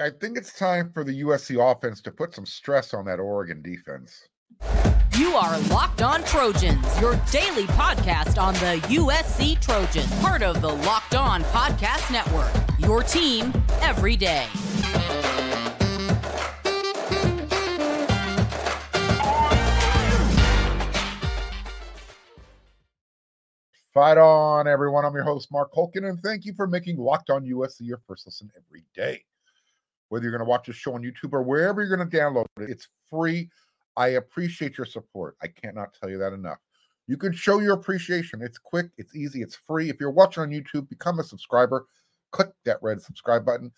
I think it's time for the USC offense to put some stress on that Oregon defense. You are Locked On Trojans, your daily podcast on the USC Trojans, part of the Locked On Podcast Network. Your team every day. Fight on, everyone. I'm your host, Mark Holkin, and thank you for making Locked On USC your first listen every day. Whether you're going to watch this show on YouTube or wherever you're going to download it, it's free. I appreciate your support. I cannot tell you that enough. You can show your appreciation. It's quick, it's easy, it's free. If you're watching on YouTube, become a subscriber. Click that red subscribe button.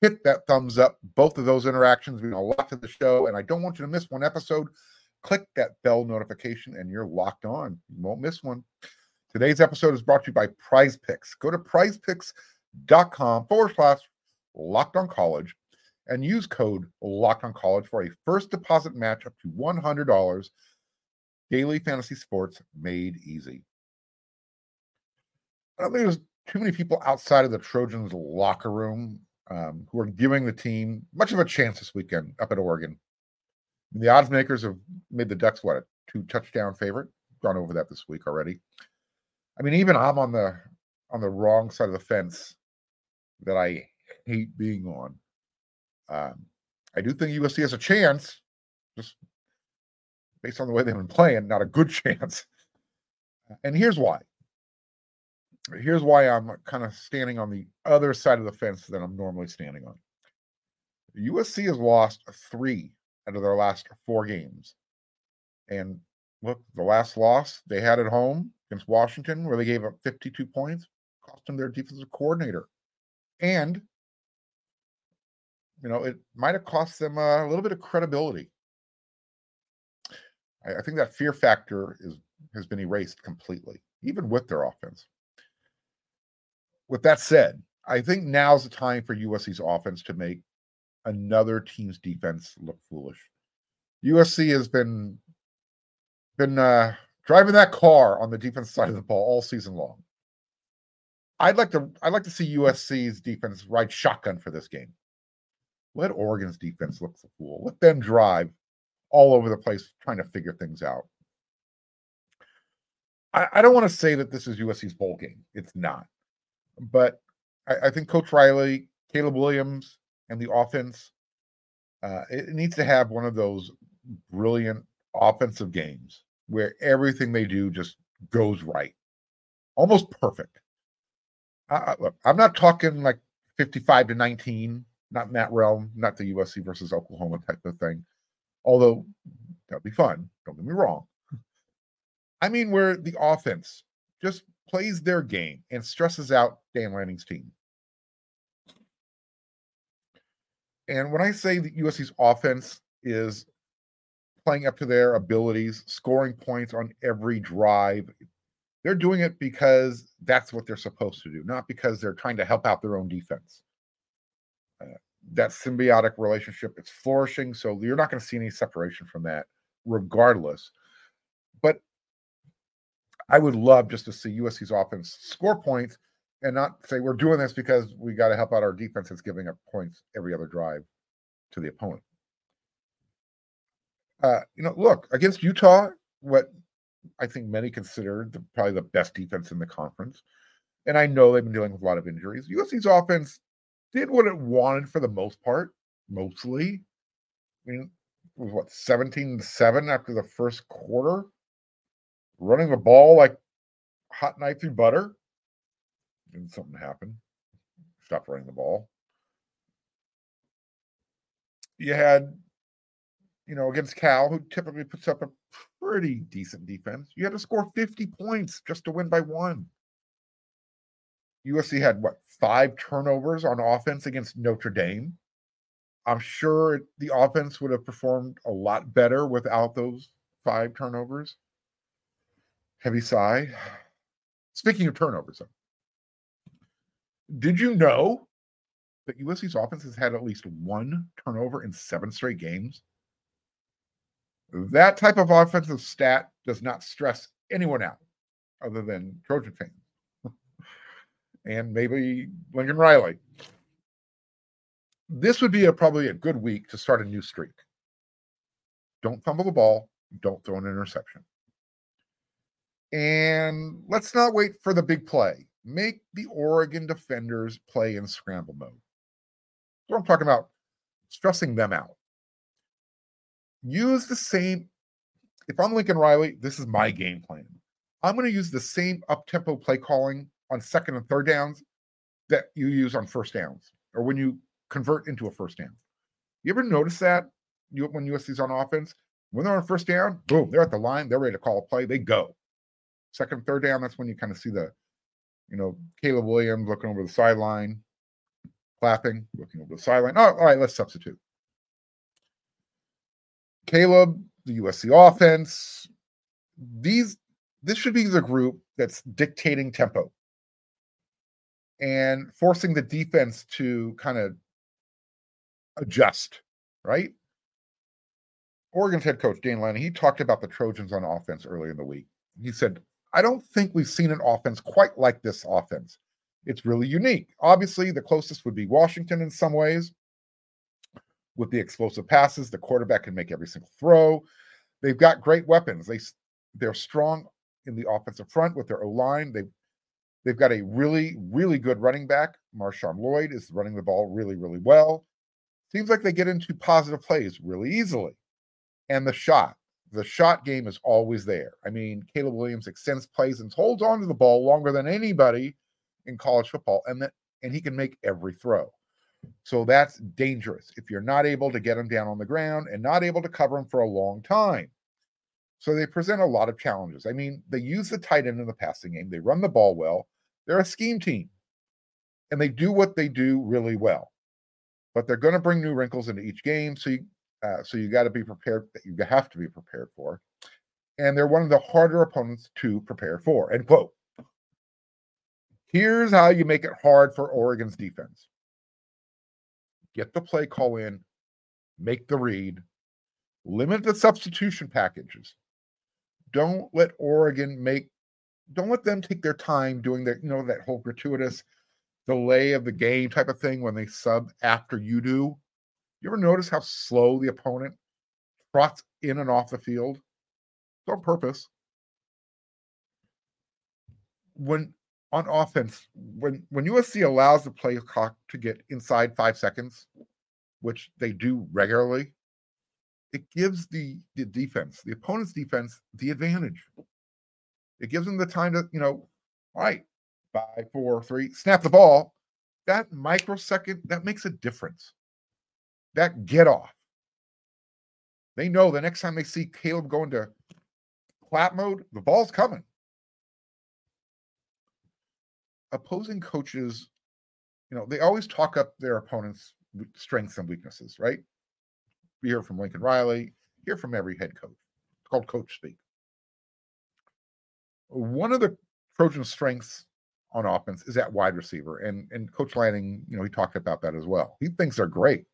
Hit that thumbs up. Both of those interactions mean a lot to the show, and I don't want you to miss one episode. Click that bell notification, and you're locked on. You won't miss one. Today's episode is brought to you by Prize Picks. Go to prizepicks.com forward slash locked on college and use code locked on college for a first deposit match up to $100. Daily fantasy sports made easy. I don't think there's too many people outside of the Trojans locker room um, who are giving the team much of a chance this weekend up at Oregon. The odds makers have made the Ducks what a two touchdown favorite. Gone over that this week already. I mean, even I'm on the on the wrong side of the fence that I hate being on. Um, I do think USC has a chance, just based on the way they've been playing, not a good chance. And here's why. Here's why I'm kind of standing on the other side of the fence that I'm normally standing on. USC has lost three out of their last four games. And look, the last loss they had at home against Washington, where they gave up 52 points, cost them their defensive coordinator. And, you know, it might have cost them a little bit of credibility. I, I think that fear factor is has been erased completely, even with their offense. With that said, I think now's the time for USC's offense to make another team's defense look foolish. USC has been been uh, driving that car on the defense side of the ball all season long. I'd like to I'd like to see USC's defense ride shotgun for this game. Let Oregon's defense look the fool. Let them drive all over the place trying to figure things out. I, I don't want to say that this is USC's bowl game. It's not. But I, I think Coach Riley, Caleb Williams, and the offense, uh, it needs to have one of those brilliant offensive games where everything they do just goes right, almost perfect. Uh, look, I'm not talking like 55 to 19, not in that realm, not the USC versus Oklahoma type of thing. Although that'd be fun. Don't get me wrong. I mean, where the offense just plays their game and stresses out Dan Lanning's team. And when I say that USC's offense is playing up to their abilities, scoring points on every drive. They're doing it because that's what they're supposed to do, not because they're trying to help out their own defense. That symbiotic relationship it's flourishing, so you're not going to see any separation from that, regardless. But I would love just to see USC's offense score points and not say we're doing this because we got to help out our defense that's giving up points every other drive to the opponent. Uh, you know, look against Utah, what I think many consider the, probably the best defense in the conference, and I know they've been dealing with a lot of injuries. USC's offense did what it wanted for the most part, mostly. I mean, it was what 17 to 7 after the first quarter, running the ball like hot knife through butter. And something happened. Stopped running the ball. You had you know, against Cal, who typically puts up a pretty decent defense, you had to score 50 points just to win by one. USC had what five turnovers on offense against Notre Dame. I'm sure the offense would have performed a lot better without those five turnovers. Heavy sigh. Speaking of turnovers, did you know that USC's offense has had at least one turnover in seven straight games? That type of offensive stat does not stress anyone out other than Trojan fans and maybe Lincoln Riley. this would be a, probably a good week to start a new streak. Don't fumble the ball. Don't throw an interception. And let's not wait for the big play. Make the Oregon defenders play in scramble mode. So I'm talking about stressing them out. Use the same. If I'm Lincoln Riley, this is my game plan. I'm going to use the same up tempo play calling on second and third downs that you use on first downs or when you convert into a first down. You ever notice that you, when USC's on offense? When they're on first down, boom, they're at the line, they're ready to call a play, they go. Second, third down, that's when you kind of see the, you know, Caleb Williams looking over the sideline, clapping, looking over the sideline. Oh, all right, let's substitute. Caleb, the USC offense, these this should be the group that's dictating tempo and forcing the defense to kind of adjust, right? Oregon's head coach, Dan Lanning, he talked about the Trojans on offense earlier in the week. He said, I don't think we've seen an offense quite like this offense. It's really unique. Obviously, the closest would be Washington in some ways. With the explosive passes, the quarterback can make every single throw. They've got great weapons. They they're strong in the offensive front with their O line. They've they've got a really really good running back. Marshawn Lloyd is running the ball really really well. Seems like they get into positive plays really easily, and the shot the shot game is always there. I mean, Caleb Williams extends plays and holds on to the ball longer than anybody in college football, and that and he can make every throw. So that's dangerous if you're not able to get him down on the ground and not able to cover him for a long time. So they present a lot of challenges. I mean, they use the tight end in the passing game, they run the ball well, they're a scheme team, and they do what they do really well. But they're going to bring new wrinkles into each game. So you uh, so you got to be prepared. You have to be prepared for, and they're one of the harder opponents to prepare for. End quote. Here's how you make it hard for Oregon's defense. Get the play call in, make the read, limit the substitution packages. Don't let Oregon make, don't let them take their time doing that, you know, that whole gratuitous delay of the game type of thing when they sub after you do. You ever notice how slow the opponent trots in and off the field? It's on purpose. When on offense, when when USC allows the play clock to get inside five seconds, which they do regularly, it gives the the defense, the opponent's defense, the advantage. It gives them the time to, you know, all right, five, four, three, snap the ball. That microsecond, that makes a difference that get off. They know the next time they see Caleb going to clap mode, the ball's coming. Opposing coaches, you know, they always talk up their opponent's strengths and weaknesses, right? Hear from Lincoln Riley, hear from every head coach. It's called coach speak. One of the Trojan strengths on offense is at wide receiver. And and Coach Lanning, you know, he talked about that as well. He thinks they're great.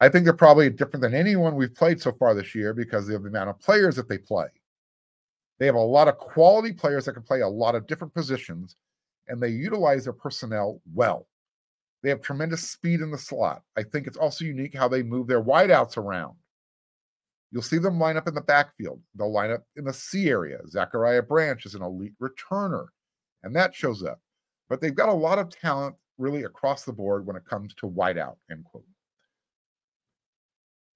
I think they're probably different than anyone we've played so far this year because of the amount of players that they play. They have a lot of quality players that can play a lot of different positions, and they utilize their personnel well. They have tremendous speed in the slot. I think it's also unique how they move their wideouts around. You'll see them line up in the backfield. They'll line up in the C area. Zachariah Branch is an elite returner, and that shows up. But they've got a lot of talent really across the board when it comes to wideout, end quote.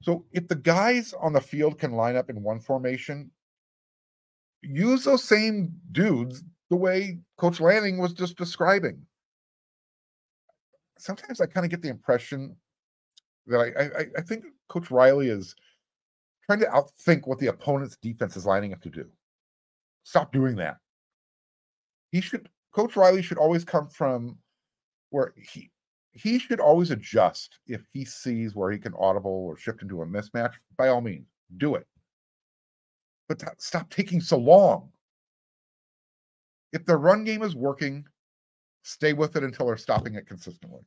So if the guys on the field can line up in one formation, use those same dudes the way Coach Lanning was just describing. Sometimes I kind of get the impression that I, I, I think Coach Riley is trying to outthink what the opponent's defense is lining up to do. Stop doing that. He should Coach Riley should always come from where he he should always adjust if he sees where he can audible or shift into a mismatch. By all means, do it. But t- stop taking so long. If the run game is working, stay with it until they're stopping it consistently.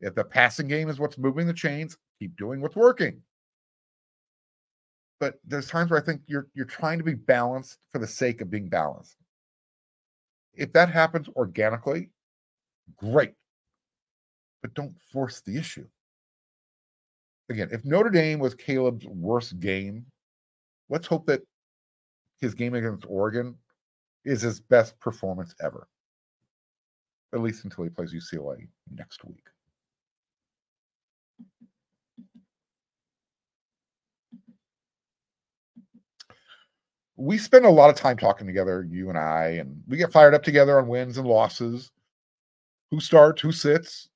If the passing game is what's moving the chains, keep doing what's working. But there's times where I think you're you're trying to be balanced for the sake of being balanced. If that happens organically, great but don't force the issue. again, if Notre Dame was Caleb's worst game, let's hope that his game against Oregon is his best performance ever. At least until he plays UCLA next week. we spend a lot of time talking together, you and I, and we get fired up together on wins and losses. Who starts, who sits.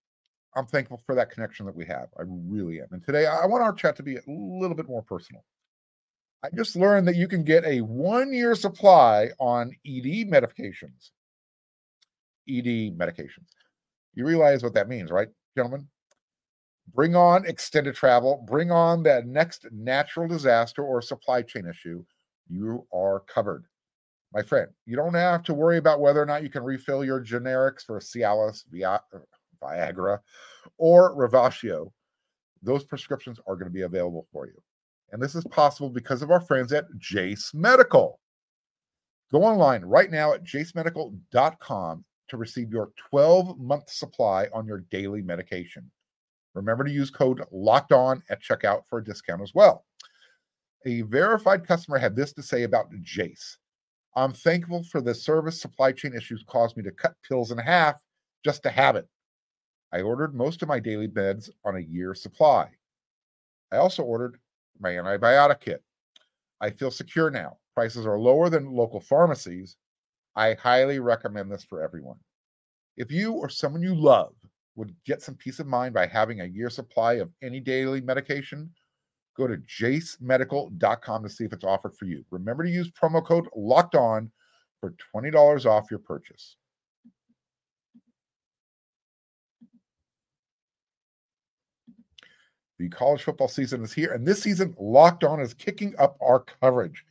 I'm thankful for that connection that we have. I really am. And today I want our chat to be a little bit more personal. I just learned that you can get a one year supply on ED medications. ED medications. You realize what that means, right, gentlemen? Bring on extended travel, bring on that next natural disaster or supply chain issue you are covered. My friend, you don't have to worry about whether or not you can refill your generics for Cialis, uh, Viagra, or Revasio. Those prescriptions are going to be available for you. And this is possible because of our friends at Jase Medical. Go online right now at jasemedical.com to receive your 12 month supply on your daily medication. Remember to use code locked on at checkout for a discount as well a verified customer had this to say about Jase I'm thankful for the service supply chain issues caused me to cut pills in half just to have it. I ordered most of my daily meds on a year supply. I also ordered my antibiotic kit. I feel secure now. Prices are lower than local pharmacies. I highly recommend this for everyone. If you or someone you love would get some peace of mind by having a year supply of any daily medication, Go to jasemedical.com to see if it's offered for you. Remember to use promo code locked on for $20 off your purchase. The college football season is here, and this season, Locked On is kicking up our coverage.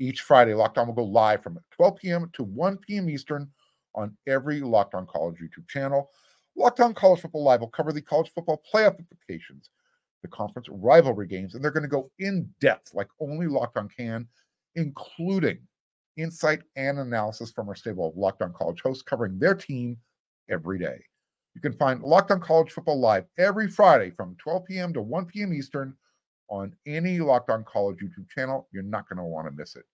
Each Friday, Locked On will go live from 12 p.m. to 1 p.m. Eastern on every Locked On College YouTube channel. Locked On College Football Live will cover the college football playoff implications, the conference rivalry games, and they're going to go in depth like only Locked On can, including insight and analysis from our stable of Locked On College hosts covering their team every day. You can find Locked On College Football live every Friday from 12 p.m. to 1 p.m. Eastern on any Locked On College YouTube channel. You're not going to want to miss it.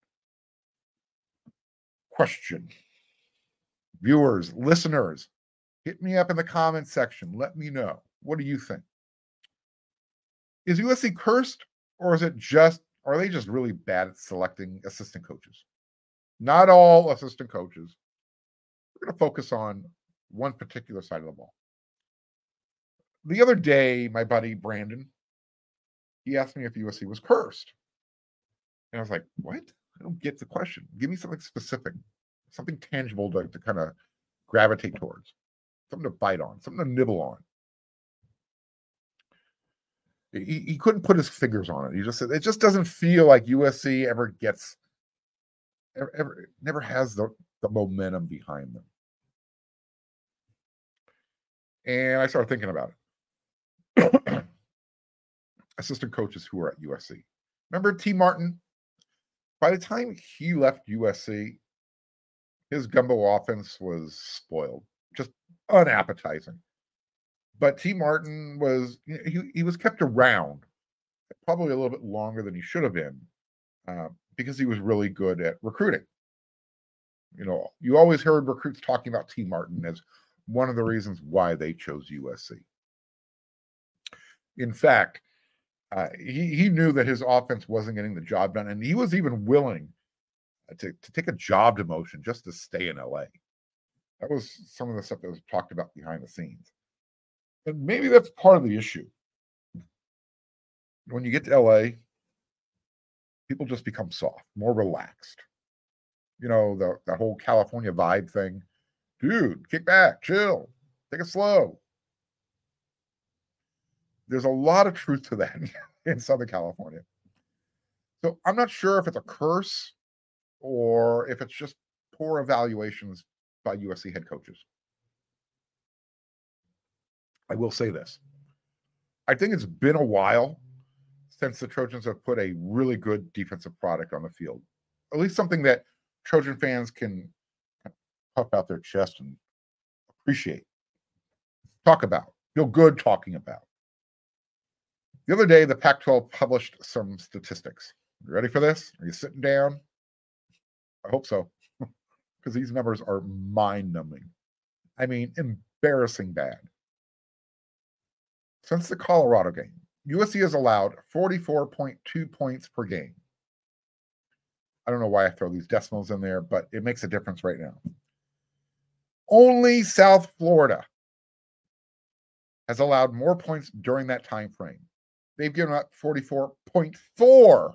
Question. Viewers, listeners, hit me up in the comments section. Let me know. What do you think? Is USC cursed, or is it just are they just really bad at selecting assistant coaches? Not all assistant coaches. We're going to focus on one particular side of the ball. The other day, my buddy Brandon, he asked me if USC was cursed. And I was like, what? I don't get the question. Give me something specific, something tangible to, to kind of gravitate towards, something to bite on, something to nibble on. He, he couldn't put his fingers on it. He just said it just doesn't feel like USC ever gets ever, ever never has the, the momentum behind them. And I started thinking about it. Assistant coaches who were at USC. Remember Tee Martin? By the time he left USC, his gumbo offense was spoiled, just unappetizing. But Tee Martin was he, he was kept around probably a little bit longer than he should have been uh, because he was really good at recruiting. You know, you always heard recruits talking about Tee Martin as one of the reasons why they chose USC. In fact, uh, he, he knew that his offense wasn't getting the job done, and he was even willing to, to take a job demotion just to stay in LA. That was some of the stuff that was talked about behind the scenes. And maybe that's part of the issue. When you get to LA, people just become soft, more relaxed. You know, the, the whole California vibe thing. Dude, kick back, chill, take it slow. There's a lot of truth to that in Southern California. So I'm not sure if it's a curse or if it's just poor evaluations by USC head coaches. I will say this. I think it's been a while since the Trojans have put a really good defensive product on the field. At least something that Trojan fans can puff out their chest and appreciate, talk about, feel good talking about. The other day, the Pac 12 published some statistics. You ready for this? Are you sitting down? I hope so, because these numbers are mind numbing. I mean, embarrassing bad. Since the Colorado game, USC has allowed 44.2 points per game. I don't know why I throw these decimals in there, but it makes a difference right now. Only South Florida has allowed more points during that time frame. They've given up 44.4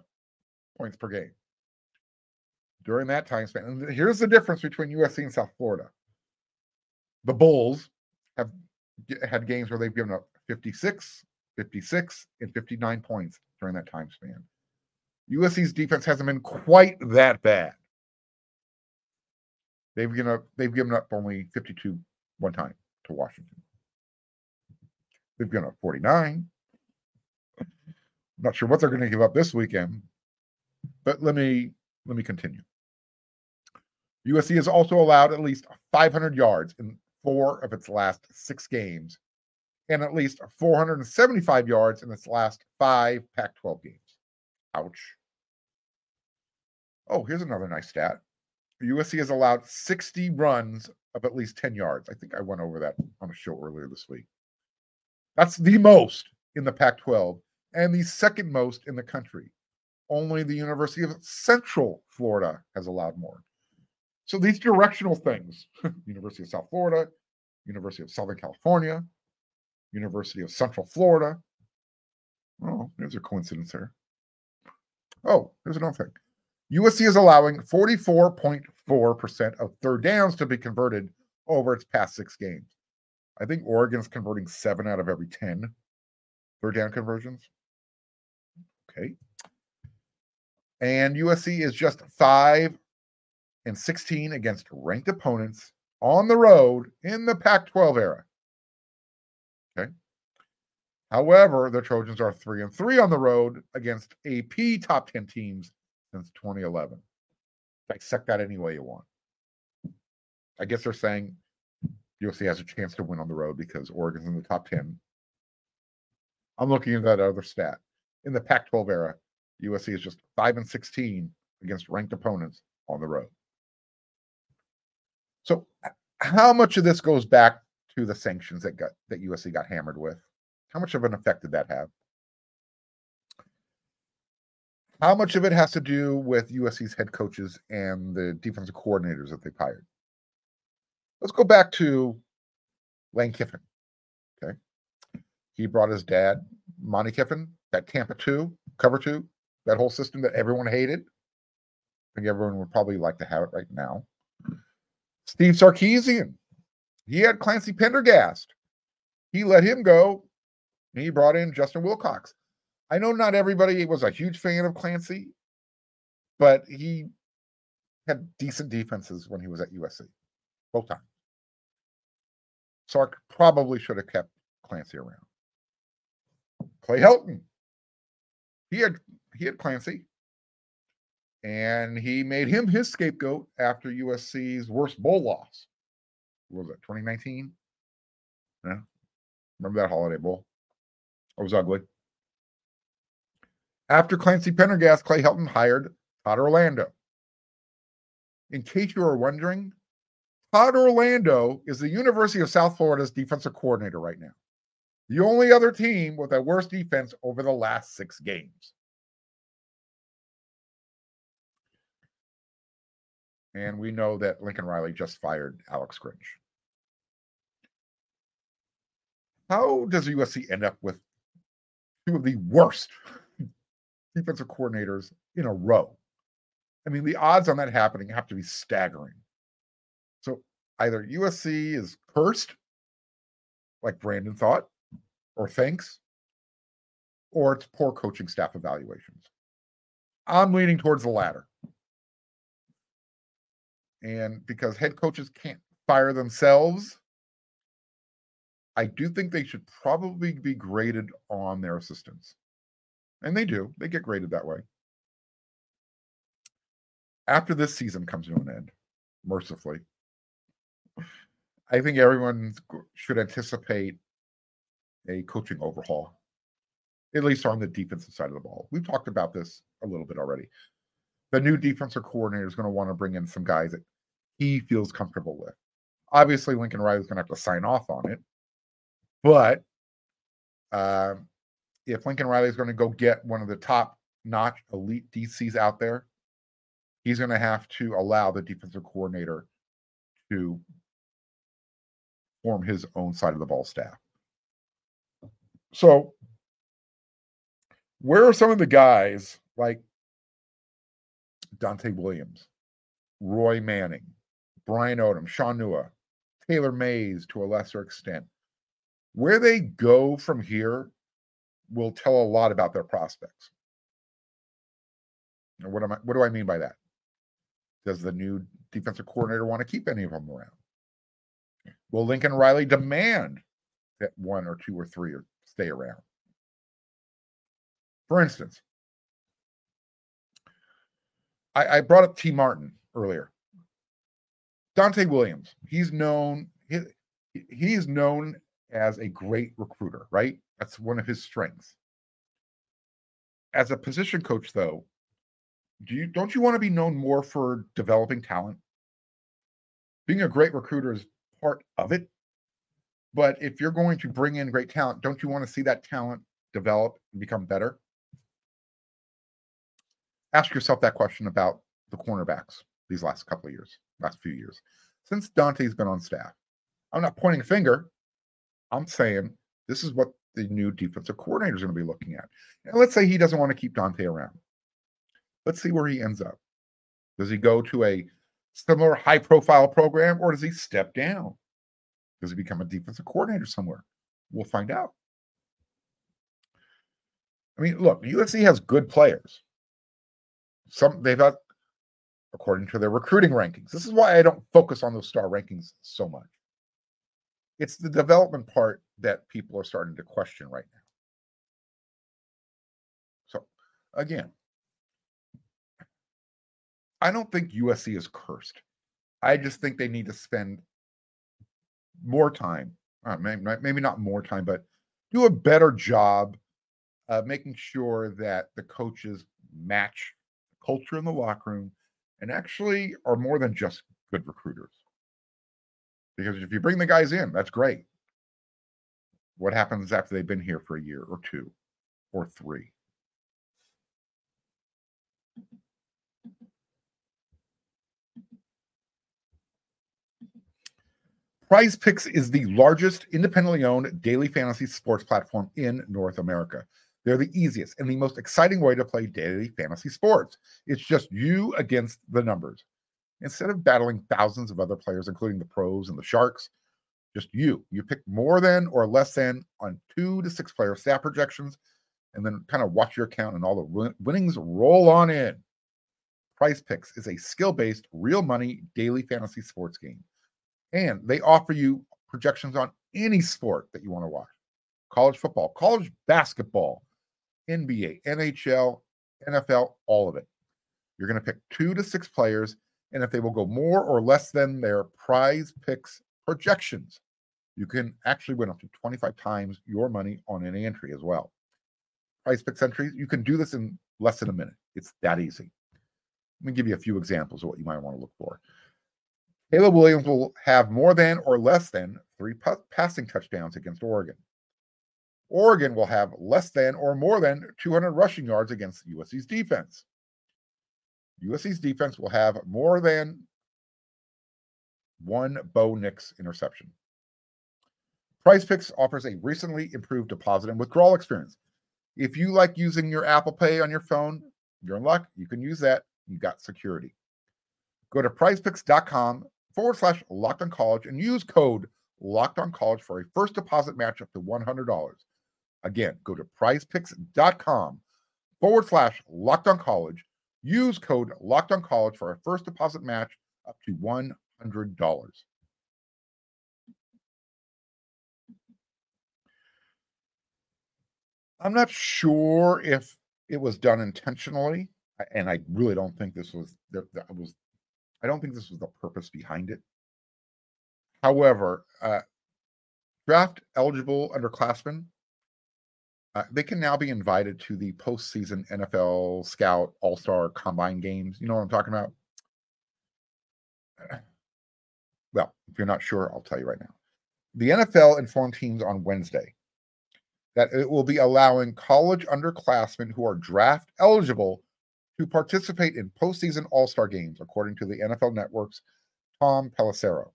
points per game during that time span. And here's the difference between USC and South Florida. The Bulls have had games where they've given up 56, 56, and 59 points during that time span. USC's defense hasn't been quite that bad. They've given up they've given up only 52 one time to Washington. They've given up 49. Not sure what they're going to give up this weekend. But let me let me continue. USC has also allowed at least 500 yards in four of its last six games and at least 475 yards in its last five Pac 12 games. Ouch. Oh, here's another nice stat. USC has allowed 60 runs of at least 10 yards. I think I went over that on a show earlier this week. That's the most in the Pac 12 and the second most in the country. Only the University of Central Florida has allowed more. So these directional things University of South Florida, University of Southern California, University of Central Florida. Oh, there's a coincidence there. Oh, there's another thing. USC is allowing 44.4% of third downs to be converted over its past six games. I think Oregon's converting seven out of every 10 third down conversions. Okay. And USC is just five and 16 against ranked opponents on the road in the Pac 12 era. Okay. However, the Trojans are three and three on the road against AP top 10 teams since 2011. Dissect that any way you want. I guess they're saying USC has a chance to win on the road because Oregon's in the top 10. I'm looking at that other stat. In the Pac 12 era, USC is just 5 and 16 against ranked opponents on the road. So, how much of this goes back to the sanctions that got that USC got hammered with? How much of an effect did that have? How much of it has to do with USC's head coaches and the defensive coordinators that they've hired? Let's go back to Lane Kiffin. Okay. He brought his dad, Monte Kiffin, that Tampa 2, cover 2, that whole system that everyone hated. I think everyone would probably like to have it right now. Steve Sarkisian, he had Clancy Pendergast. He let him go. he brought in Justin Wilcox. I know not everybody was a huge fan of Clancy, but he had decent defenses when he was at USC, both times. Sark probably should have kept Clancy around. Clay Helton, he had he had Clancy, and he made him his scapegoat after USC's worst bowl loss. What was it, 2019? Yeah. Remember that Holiday Bowl? It was ugly. After Clancy Pendergast, Clay Helton hired Todd Orlando. In case you are wondering, Todd Orlando is the University of South Florida's defensive coordinator right now. The only other team with a worse defense over the last six games. And we know that Lincoln Riley just fired Alex Grinch. How does USC end up with two of the worst defensive coordinators in a row? I mean, the odds on that happening have to be staggering. So either USC is cursed, like Brandon thought or thinks, or it's poor coaching staff evaluations. I'm leaning towards the latter. And because head coaches can't fire themselves, I do think they should probably be graded on their assistants. And they do, they get graded that way. After this season comes to an end, mercifully, I think everyone should anticipate a coaching overhaul. at least on the defensive side of the ball. We've talked about this a little bit already. The new defensive coordinator is going to want to bring in some guys that he feels comfortable with. Obviously, Lincoln Riley is going to have to sign off on it, but uh, if Lincoln Riley is going to go get one of the top notch elite DCs out there, he's going to have to allow the defensive coordinator to form his own side of the ball staff. So, where are some of the guys like Donte Williams, Roy Manning, Brian Odom, Shaun Nua, Taylor Mays to a lesser extent? Where they go from here will tell a lot about their prospects. And what am I what do I mean by that? Does the new defensive coordinator want to keep any of them around? Will Lincoln Riley demand that one or two or three or stay around? For instance, I, I brought up Tee Martin earlier. Donte Williams, he's known he, he's known as a great recruiter, right? That's one of his strengths. As a position coach, though, do you don't you want to be known more for developing talent? Being a great recruiter is part of it. But if you're going to bring in great talent, don't you want to see that talent develop and become better? Ask yourself that question about the cornerbacks these last couple of years, last few years. Since Donte's been on staff, I'm not pointing a finger. I'm saying this is what the new defensive coordinator is going to be looking at. And let's say he doesn't want to keep Dante around. Let's see where he ends up. Does he go to a similar high profile program or does he step down? Does he become a defensive coordinator somewhere? We'll find out. I mean, look, USC has good players. Some they've got, according to their recruiting rankings. This is why I don't focus on those star rankings so much. It's the development part that people are starting to question right now. So, again, I don't think USC is cursed. I just think they need to spend more time, uh, maybe, maybe not more time, but do a better job of making sure that the coaches match the culture in the locker room and actually are more than just good recruiters. Because if you bring the guys in, that's great. What happens after they've been here for a year or two or three? Prize Picks is the largest independently owned daily fantasy sports platform in North America. They're the easiest and the most exciting way to play daily fantasy sports. It's just you against the numbers. Instead of battling thousands of other players, including the pros and the sharks, just you. You pick more than or less than on two to six player stat projections, and then kind of watch your account and all the winnings roll on in. Prize Picks is a skill based, real money daily fantasy sports game. And they offer you projections on any sport that you want to watch college football, college basketball, NBA, NHL, NFL, all of it. You're going to pick two to six players, and if they will go more or less than their prize picks projections, you can actually win up to 25 times your money on any entry as well. Prize picks entries, you can do this in less than a minute. It's that easy. Let me give you a few examples of what you might want to look for. Caleb Williams will have more than or less than three passing touchdowns against Oregon. Oregon will have less than or more than 200 rushing yards against USC's defense. USC's defense will have more than one Bo Nix interception. Prize Picks offers a recently improved deposit and withdrawal experience. If you like using your Apple Pay on your phone, you're in luck. You can use that. You got security. Go to prizepicks.com forward slash locked on college and use code locked on college for a first deposit match up to $100. Again, go to prizepicks.com forward slash locked on college. Use code locked on college for a first deposit match up to $100. I'm not sure if it was done intentionally, and I really don't think this was that was I don't think this was the purpose behind it. However, uh, draft eligible underclassmen uh, they can now be invited to the postseason NFL Scout All Star Combine games. You know what I'm talking about? Well, if you're not sure, I'll tell you right now. The NFL informed teams on Wednesday that it will be allowing college underclassmen who are draft eligible to participate in postseason All Star games, according to the NFL Network's Tom Pelissero.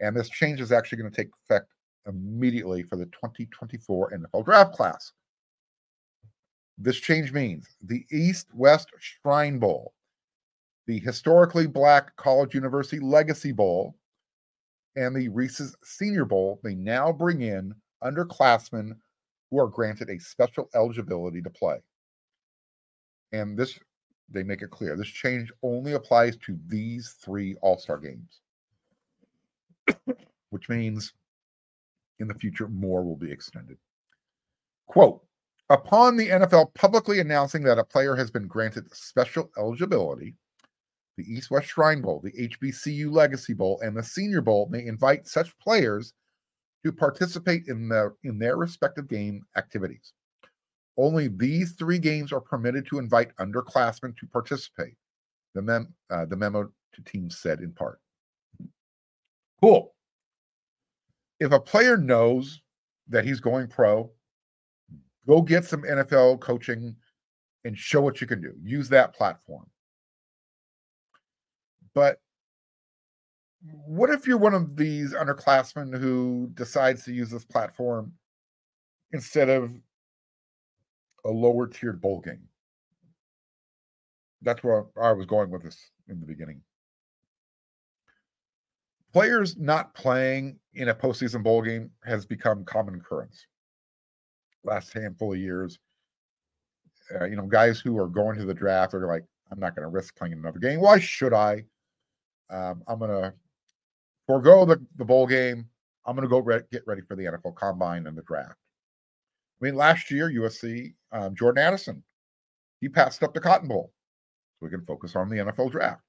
And this change is actually going to take effect immediately for the 2024 NFL draft class. This change means the East West Shrine Bowl, the historically black College University Legacy Bowl, and the Reese's Senior Bowl may now bring in underclassmen who are granted a special eligibility to play. And this, they make it clear, this change only applies to these three All Star games, which means in the future more will be extended. Quote Upon the NFL publicly announcing that a player has been granted special eligibility, the East West Shrine Bowl, the HBCU Legacy Bowl, and the Senior Bowl may invite such players to participate in the in their respective game activities. Only these three games are permitted to invite underclassmen to participate. The, mem- uh, the memo to teams said in part. Cool. If a player knows that he's going pro, go get some NFL coaching and show what you can do. Use that platform. But what if you're one of these underclassmen who decides to use this platform instead of a lower tiered bowl game? That's where I was going with this in the beginning. Players not playing in a postseason bowl game has become common occurrence. Last handful of years, uh, you know, guys who are going to the draft are like, I'm not going to risk playing another game. Why should I? Um, I'm going to forego the, the bowl game. I'm going to go re- get ready for the NFL Combine and the draft. I mean, last year USC um, Jordan Addison, he passed up the Cotton Bowl, so we can focus on the NFL draft.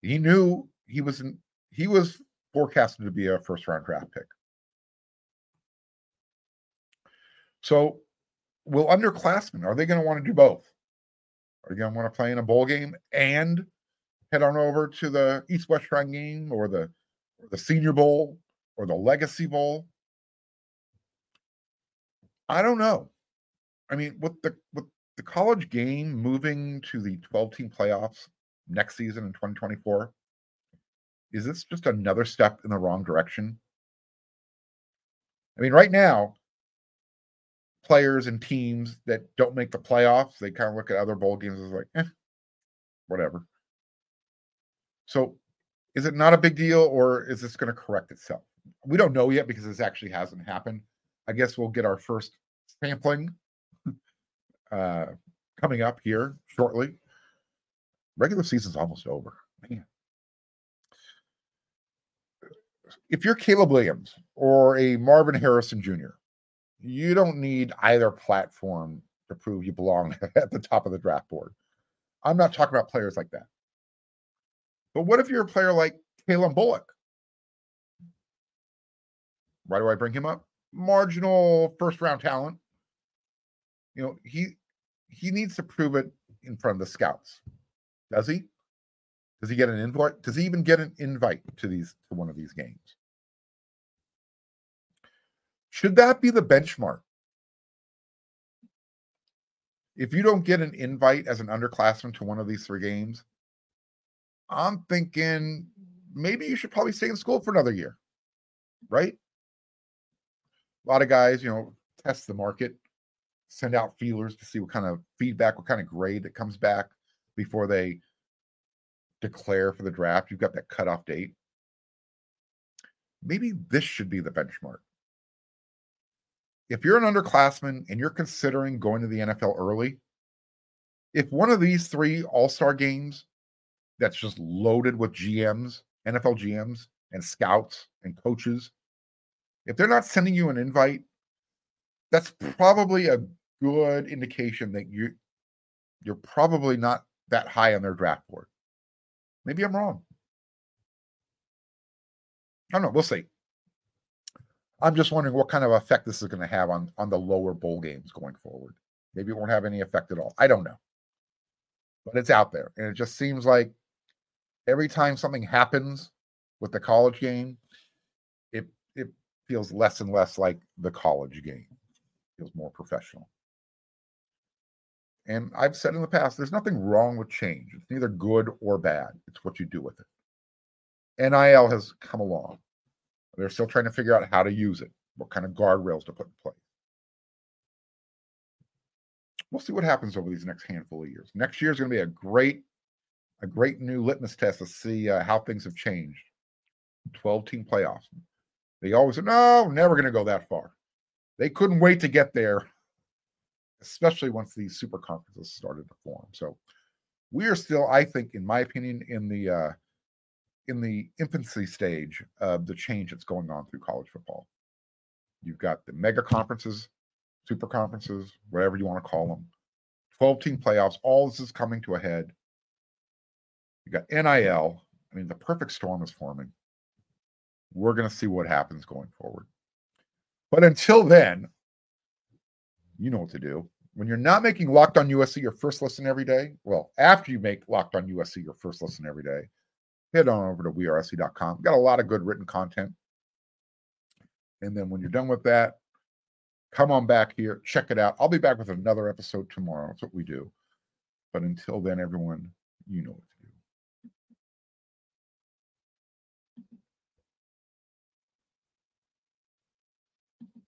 He knew he was in, he was forecasted to be a first round draft pick. So, will underclassmen are they going to want to do both? Are you going to want to play in a bowl game and head on over to the East West Shrine game or the the Senior Bowl or the Legacy Bowl? I don't know. I mean, with the with the college game moving to the 12 team playoffs next season in 2024, is this just another step in the wrong direction? I mean, right now, players and teams that don't make the playoffs, they kind of look at other bowl games as like, eh, whatever. So is it not a big deal or is this going to correct itself? We don't know yet because this actually hasn't happened. I guess we'll get our first sampling uh, coming up here shortly. Regular season's almost over. Man. If you're Caleb Williams or a Marvin Harrison Jr., you don't need either platform to prove you belong at the top of the draft board. I'm not talking about players like that. But what if you're a player like Calen Bullock? Why do I bring him up? Marginal first round talent. You know, he he needs to prove it in front of the scouts. Does he? Does he get an invite? Does he even get an invite to these to one of these games? Should that be the benchmark? If you don't get an invite as an underclassman to one of these three games, I'm thinking maybe you should probably stay in school for another year, right? A lot of guys, you know, test the market, send out feelers to see what kind of feedback, what kind of grade that comes back before they declare for the draft. You've got that cutoff date. Maybe this should be the benchmark. If you're an underclassman and you're considering going to the NFL early, if one of these three all star games that's just loaded with GMs, NFL GMs, and scouts and coaches, if they're not sending you an invite, that's probably a good indication that you you're probably not that high on their draft board. Maybe I'm wrong. I don't know. We'll see. I'm just wondering what kind of effect this is going to have on on the lower bowl games going forward. Maybe it won't have any effect at all. I don't know. But it's out there. And it just seems like every time something happens with the college game, feels less and less like the college game. It feels more professional. And I've said in the past, there's nothing wrong with change. It's neither good or bad. It's what you do with it. NIL has come along. They're still trying to figure out how to use it, what kind of guardrails to put in place. We'll see what happens over these next handful of years. Next year is going to be a great, a great new litmus test to see uh, how things have changed. 12 team playoffs. They always said, no, never going to go that far. They couldn't wait to get there, especially once these super conferences started to form. So we are still, I think, in my opinion, in the uh, in the infancy stage of the change that's going on through college football. You've got the mega conferences, super conferences, whatever you want to call them, 12 team playoffs. All this is coming to a head. You got NIL. I mean, the perfect storm is forming. We're going to see what happens going forward. But until then, you know what to do. When you're not making Locked On USC your first listen every day, well, after you make Locked On USC your first listen every day, head on over to wearesc.com. Got a lot of good written content. And then when you're done with that, come on back here, check it out. I'll be back with another episode tomorrow. That's what we do. But until then, everyone, you know